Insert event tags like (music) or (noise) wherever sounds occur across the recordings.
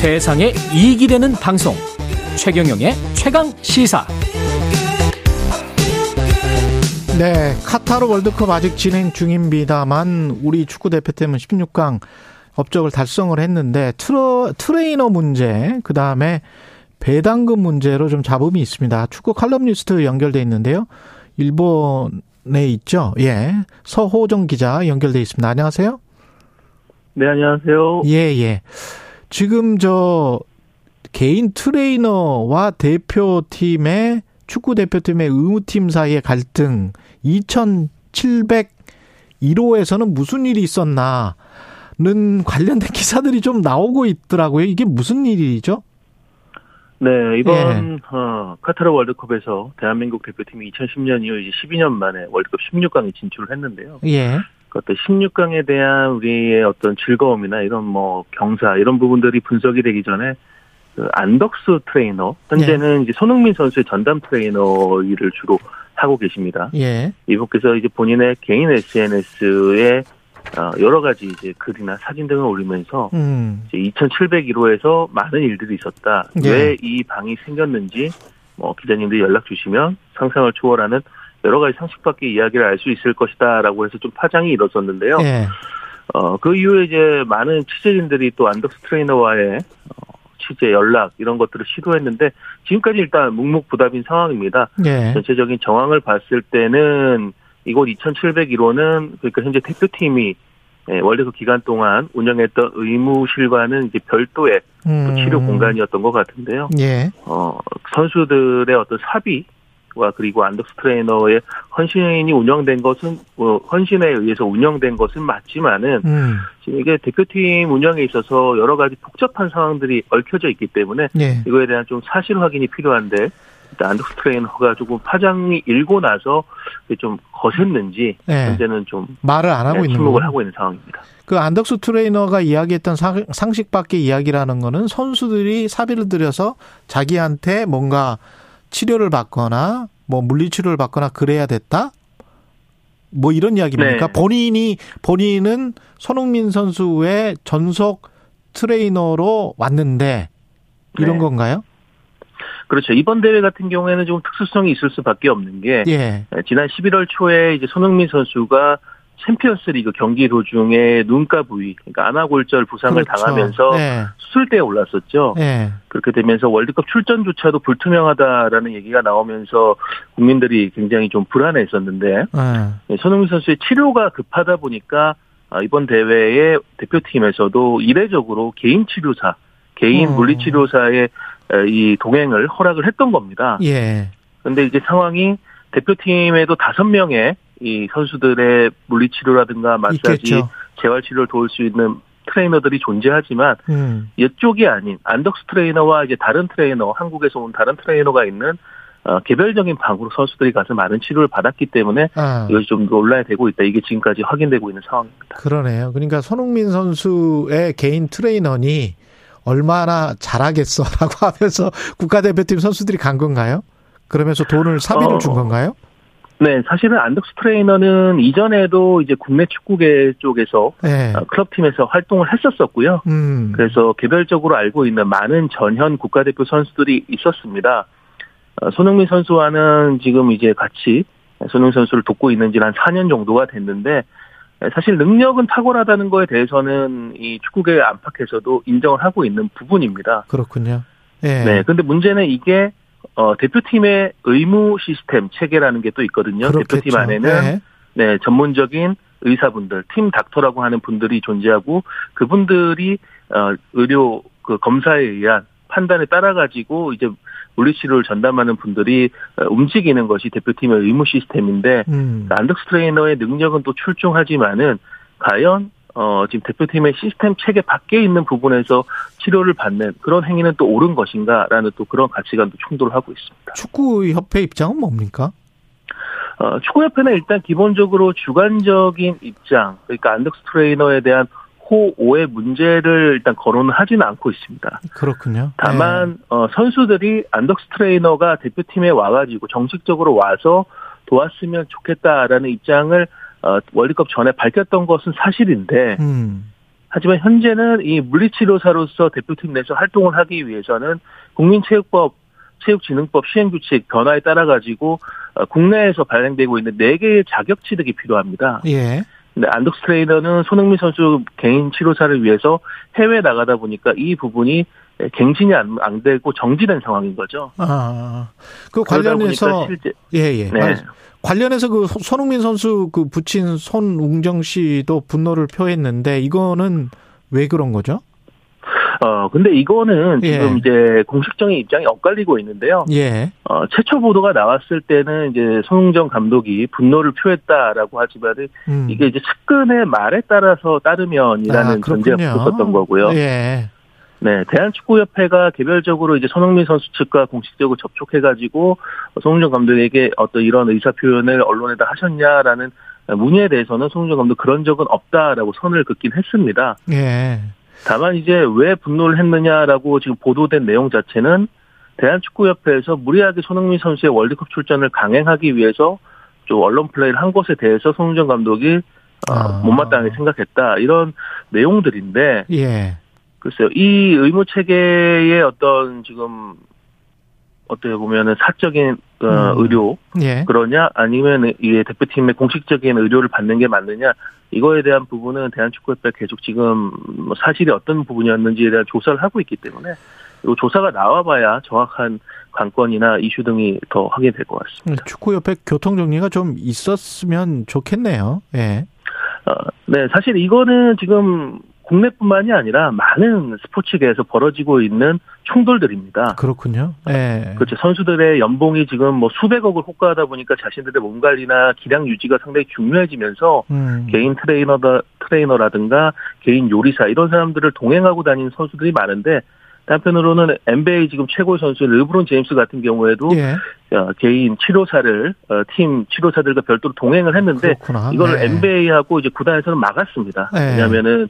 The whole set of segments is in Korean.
세상에 이익이 되는 방송 최경영의 최강 시사 네, 카타르 월드컵 아직 진행 중입니다만 우리 축구 대표팀은 16강 업적을 달성을 했는데 트러, 트레이너 문제, 그 다음에 배당금 문제로 좀 잡음이 있습니다. 축구 칼럼니스트 연결돼 있는데요. 일본에 있죠. 예. 서호정 기자 연결돼 있습니다. 안녕하세요. 네, 안녕하세요. 예, 예. 지금 저 개인 트레이너와 대표팀의 축구 대표팀의 의무팀 사이의 갈등 2701호에서는 무슨 일이 있었나는 관련된 (laughs) 기사들이 좀 나오고 있더라고요. 이게 무슨 일이죠? 네, 이번 예. 어, 카타르 월드컵에서 대한민국 대표팀이 2010년 이후 이제 12년 만에 월드컵 16강에 진출을 했는데요. 예. 그 어떤 16강에 대한 우리의 어떤 즐거움이나 이런 뭐 경사 이런 부분들이 분석이 되기 전에 그 안덕수 트레이너 현재는 예. 이제 손흥민 선수의 전담 트레이너 일을 주로 하고 계십니다. 예. 이분께서 이제 본인의 개인 SNS에 어, 여러 가지 이제 글이나 사진 등을 올리면서 음. 이제 2,701호에서 많은 일들이 있었다. 예. 왜이 방이 생겼는지 뭐 기자님들이 연락 주시면 상상을 초월하는 여러 가지 상식 밖의 이야기를 알 수 있을 것이다라고 해서 좀 파장이 일었었는데요. 예. 어, 그 이후에 이제 많은 취재진들이 또 안덕스 트레이너와의 어, 취재 연락 이런 것들을 시도했는데 지금까지 일단 묵묵부답인 상황입니다. 예. 전체적인 정황을 봤을 때는 이곳 2,701호는 그러니까 현재 대표팀이 예, 월드컵 기간 동안 운영했던 의무실과는 이제 별도의 음. 치료 공간이었던 것 같은데요. 예. 어, 선수들의 어떤 사비 와 그리고 안덕스 트레이너의 헌신이 운영된 것은 뭐 헌신에 의해서 운영된 것은 맞지만은 음. 지금 이게 대표팀 운영에 있어서 여러 가지 복잡한 상황들이 얽혀져 있기 때문에 네. 이거에 대한 좀 사실 확인이 필요한데 일단 안덕스 트레이너가 조금 파장이 일고 나서 좀 거셌는지 네. 현재는 좀 말을 안 하고 네, 있는 침묵을 하고 있는 상황입니다. 그 안덕수 트레이너가 이야기했던 상식 밖의 이야기라는 거는 선수들이 사비를 들여서 자기한테 뭔가 치료를 받거나 뭐 물리치료를 받거나 그래야 됐다? 뭐 이런 이야기입니까? 네. 본인이 본인은 손흥민 선수의 전속 트레이너로 왔는데 이런 네. 건가요? 그렇죠. 이번 대회 같은 경우에는 좀 특수성이 있을 수밖에 없는 게 예. 지난 11월 초에 이제 손흥민 선수가 챔피언스 리그 경기 도중에 눈가 부위, 그러니까 안와골절 부상을 그렇죠. 당하면서 네. 수술대에 올랐었죠. 네. 그렇게 되면서 월드컵 출전조차도 불투명하다라는 얘기가 나오면서 국민들이 굉장히 좀 불안해했었는데 네. 손흥민 선수의 치료가 급하다 보니까 아, 이번 대회에 대표팀에서도 이례적으로 개인 치료사, 개인 어. 물리치료사의 이 동행을 허락을 했던 겁니다. 예. 그런데 이제 상황이 대표팀에도 다섯 명의 이 선수들의 물리치료라든가 마사지, 재활치료를 도울 수 있는 트레이너들이 존재하지만 음. 이쪽이 아닌 안덕수 트레이너와 이제 다른 트레이너, 한국에서 온 다른 트레이너가 있는 어, 개별적인 방으로 선수들이 가서 많은 치료를 받았기 때문에 아. 이것이 좀 논란이 되고 있다. 이게 지금까지 확인되고 있는 상황입니다. 그러네요. 그러니까 손흥민 선수의 개인 트레이너니 얼마나 잘하겠어라고 (laughs) 하면서 국가대표팀 선수들이 간 건가요? 그러면서 돈을 사비를 어, 준 건가요? 네, 사실은 안덕스 트레이너는 이전에도 이제 국내 축구계 쪽에서 네. 어, 클럽팀에서 활동을 했었었고요. 음. 그래서 개별적으로 알고 있는 많은 전현 국가대표 선수들이 있었습니다. 어, 손흥민 선수와는 지금 이제 같이 손흥민 선수를 돕고 있는 지한 4년 정도가 됐는데 사실 능력은 탁월하다는 거에 대해서는 이 축구계 안팎에서도 인정을 하고 있는 부분입니다. 그렇군요. 예. 네, 근데 문제는 이게 어, 대표팀의 의무 시스템 체계라는 게 또 있거든요. 그렇겠죠. 대표팀 안에는 네. 네, 전문적인 의사분들, 팀 닥터라고 하는 분들이 존재하고 그분들이 어, 의료 그 검사에 의한 판단에 따라 가지고 이제 물리치료를 전담하는 분들이 어, 움직이는 것이 대표팀의 의무 시스템인데 음. 안덕스 트레이너의 능력은 또 출중하지만은 과연 어, 지금 대표팀의 시스템 체계 밖에 있는 부분에서 치료를 받는 그런 행위는 또 옳은 것인가라는 또 그런 가치관도 충돌을 하고 있습니다. 축구협회 입장은 뭡니까? 어, 축구협회는 일단 기본적으로 주관적인 입장, 그러니까 안덕스 트레이너에 대한 호오의 문제를 일단 거론을 하지는 않고 있습니다. 그렇군요. 다만 네. 어, 선수들이 안덕스 트레이너가 대표팀에 와가지고 정식적으로 와서 도왔으면 좋겠다라는 입장을 어, 월드컵 전에 밝혔던 것은 사실인데 음. 하지만 현재는 이 물리치료사로서 대표팀 내에서 활동을 하기 위해서는 국민체육법 체육진흥법 시행규칙 변화에 따라 가지고 어, 국내에서 발행되고 있는 4개의 자격 취득이 필요합니다. 예. 근데 안덕스 트레이너는 손흥민 선수 개인 치료사를 위해서 해외 나가다 보니까 이 부분이 갱신이 안, 안 되고 정지된 상황인 거죠. 아, 그 관련해서 실제 예, 예. 네. 관련해서 그 손흥민 선수 그 부친 손웅정 씨도 분노를 표했는데 이거는 왜 그런 거죠? 어, 근데 이거는 예. 지금 이제 공식적인 입장이 엇갈리고 있는데요. 예. 어, 최초 보도가 나왔을 때는 이제 손흥정 감독이 분노를 표했다라고 하지만은 음. 이게 이제 측근의 말에 따라서 따르면이라는 아, 전제가 붙었던 거고요. 예. 네, 대한축구협회가 개별적으로 이제 손흥민 선수 측과 공식적으로 접촉해가지고 손흥정 감독에게 어떤 이런 의사 표현을 언론에다 하셨냐라는 문의에 대해서는 손흥정 감독 그런 적은 없다라고 선을 긋긴 했습니다. 예. 다만 이제 왜 분노를 했느냐라고 지금 보도된 내용 자체는 대한축구협회에서 무리하게 손흥민 선수의 월드컵 출전을 강행하기 위해서 좀 언론 플레이를 한 것에 대해서 손흥정 감독이 어, 아. 못마땅하게 생각했다 이런 내용들인데 예. 글쎄요 이 의무 체계의 어떤 지금 어떻게 보면은 사적인 어, 음. 의료 예. 그러냐 아니면 이 대표팀의 공식적인 의료를 받는 게 맞느냐 이거에 대한 부분은 대한축구협회 계속 지금 뭐 사실이 어떤 부분이었는지에 대한 조사를 하고 있기 때문에 이 조사가 나와봐야 정확한 관건이나 이슈 등이 더 확인될 것 같습니다. 축구협회 교통 정리가 좀 있었으면 좋겠네요. 예. 어, 네, 사실 이거는 지금 국내뿐만이 아니라 많은 스포츠계에서 벌어지고 있는 충돌들입니다. 그렇군요. 네. 그렇죠. 선수들의 연봉이 지금 뭐 수백억을 호가하다 보니까 자신들의 몸 관리나 기량 유지가 상당히 중요해지면서 음. 개인 트레이너다 트레이너라든가 개인 요리사 이런 사람들을 동행하고 다니는 선수들이 많은데 한편으로는 NBA 지금 최고 선수 르브론 제임스 같은 경우에도 예. 어, 개인 치료사를 어, 팀 치료사들과 별도로 동행을 했는데 그렇구나. 이걸 네. NBA하고 이제 구단에서는 막았습니다. 네. 왜냐하면은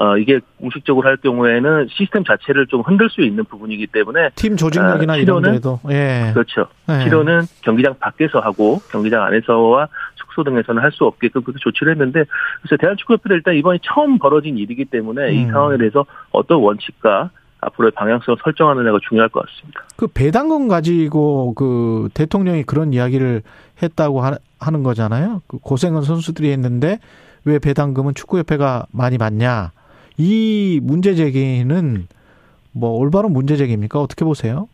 어, 이게 공식적으로 할 경우에는 시스템 자체를 좀 흔들 수 있는 부분이기 때문에 팀 조직력이나 어, 이런 데도 예. 그렇죠. 예. 치료는 경기장 밖에서 하고 경기장 안에서와 숙소 등에서는 할 수 없게끔 그렇게 조치를 했는데 그래서 대한축구협회도 일단 이번이 처음 벌어진 일이기 때문에 음. 이 상황에 대해서 어떤 원칙과 앞으로의 방향성을 설정하느냐가 중요할 것 같습니다. 그 배당금 가지고 그 대통령이 그런 이야기를 했다고 하는 거잖아요. 그 고생은 선수들이 했는데 왜 배당금은 축구협회가 많이 받냐? 이 문제 제기는 뭐 올바른 문제 제기입니까? 어떻게 보세요?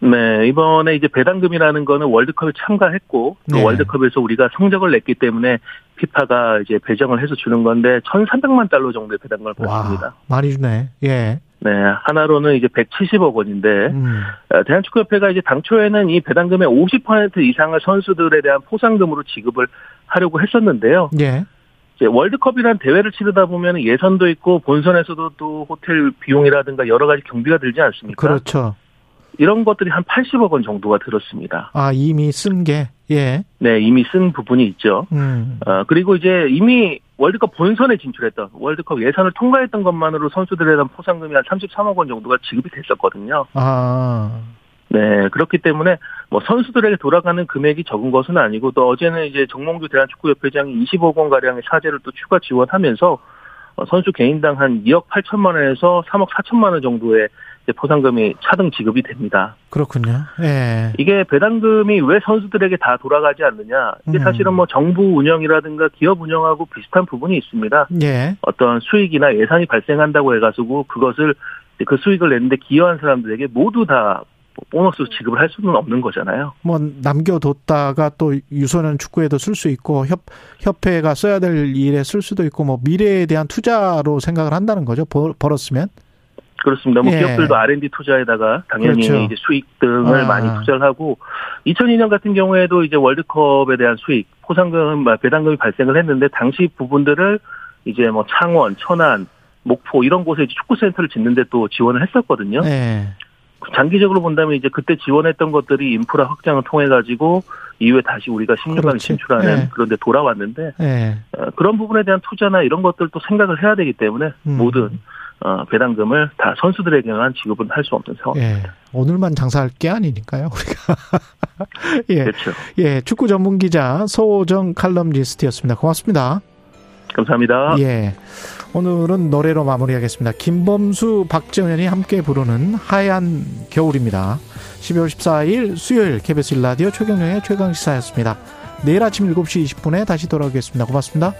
네, 이번에 이제 배당금이라는 거는 월드컵에 참가했고 또 네. 월드컵에서 우리가 성적을 냈기 때문에 피파가 이제 배정을 해서 주는 건데 1,300만 달러 정도의 배당금을 받습니다. 와, 많이 주네. 예. 네, 하나로는 이제 170억 원인데 음. 어, 대한축구협회가 이제 당초에는 이 배당금의 50% 이상을 선수들에 대한 포상금으로 지급을 하려고 했었는데요. 예. 이제 월드컵이라는 대회를 치르다 보면 예선도 있고 본선에서도 또 호텔 비용이라든가 여러 가지 경비가 들지 않습니까? 그렇죠. 이런 것들이 한 80억 원 정도가 들었습니다. 아 이미 쓴 게, 예. 네, 이미 쓴 부분이 있죠. 음. 어, 그리고 이제 이미 월드컵 본선에 진출했던 월드컵 예선을 통과했던 것만으로 선수들에 대한 포상금이 한 33억 원 정도가 지급이 됐었거든요. 아. 네, 그렇기 때문에 뭐 선수들에게 돌아가는 금액이 적은 것은 아니고 또 어제는 이제 정몽주 대한축구협회장이 20억 원 가량의 사재를 또 추가 지원하면서 어, 선수 개인당 한 2억 8천만 원에서 3억 4천만 원 정도의 포상금이 차등 지급이 됩니다. 그렇군요. 예. 이게 배당금이 왜 선수들에게 다 돌아가지 않느냐? 이게 음. 사실은 뭐 정부 운영이라든가 기업 운영하고 비슷한 부분이 있습니다. 예. 어떤 수익이나 예산이 발생한다고 해가지고 그것을 그 수익을 내는데 기여한 사람들에게 모두 다 보너스 지급을 할 수는 없는 거잖아요. 뭐 남겨뒀다가 또 유소년 축구에도 쓸 수 있고 협 협회가 써야 될 일에 쓸 수도 있고 뭐 미래에 대한 투자로 생각을 한다는 거죠. 벌, 벌었으면. 그렇습니다. 뭐 예. 기업들도 R&D 투자에다가 당연히 그렇죠. 이제 수익 등을 아. 많이 투자를 하고 2002년 같은 경우에도 이제 월드컵에 대한 수익 포상금 배당금이 발생을 했는데 당시 부분들을 이제 뭐 창원, 천안, 목포 이런 곳에 축구 센터를 짓는데 또 지원을 했었거든요. 네. 장기적으로 본다면 이제 그때 지원했던 것들이 인프라 확장을 통해 가지고 이후에 다시 우리가 16강 진출하는 네. 그런데 돌아왔는데 네. 어, 그런 부분에 대한 투자나 이런 것들도 생각을 해야 되기 때문에 음. 모든 어, 배당금을 다 선수들에게만 지급은 할 수 없는 상황입니다. 예. 오늘만 장사할 게 아니니까요, 우리가. (laughs) 예. 그렇죠. 예. 축구 전문 기자 소정 칼럼니스트였습니다. 고맙습니다. 감사합니다. 예. 오늘은 노래로 마무리하겠습니다. 김범수, 박정현이 함께 부르는 하얀 겨울입니다. 12월 14일 수요일 KBS 일라디오 최경영의 최강시사였습니다. 내일 아침 7시 20분에 다시 돌아오겠습니다. 고맙습니다.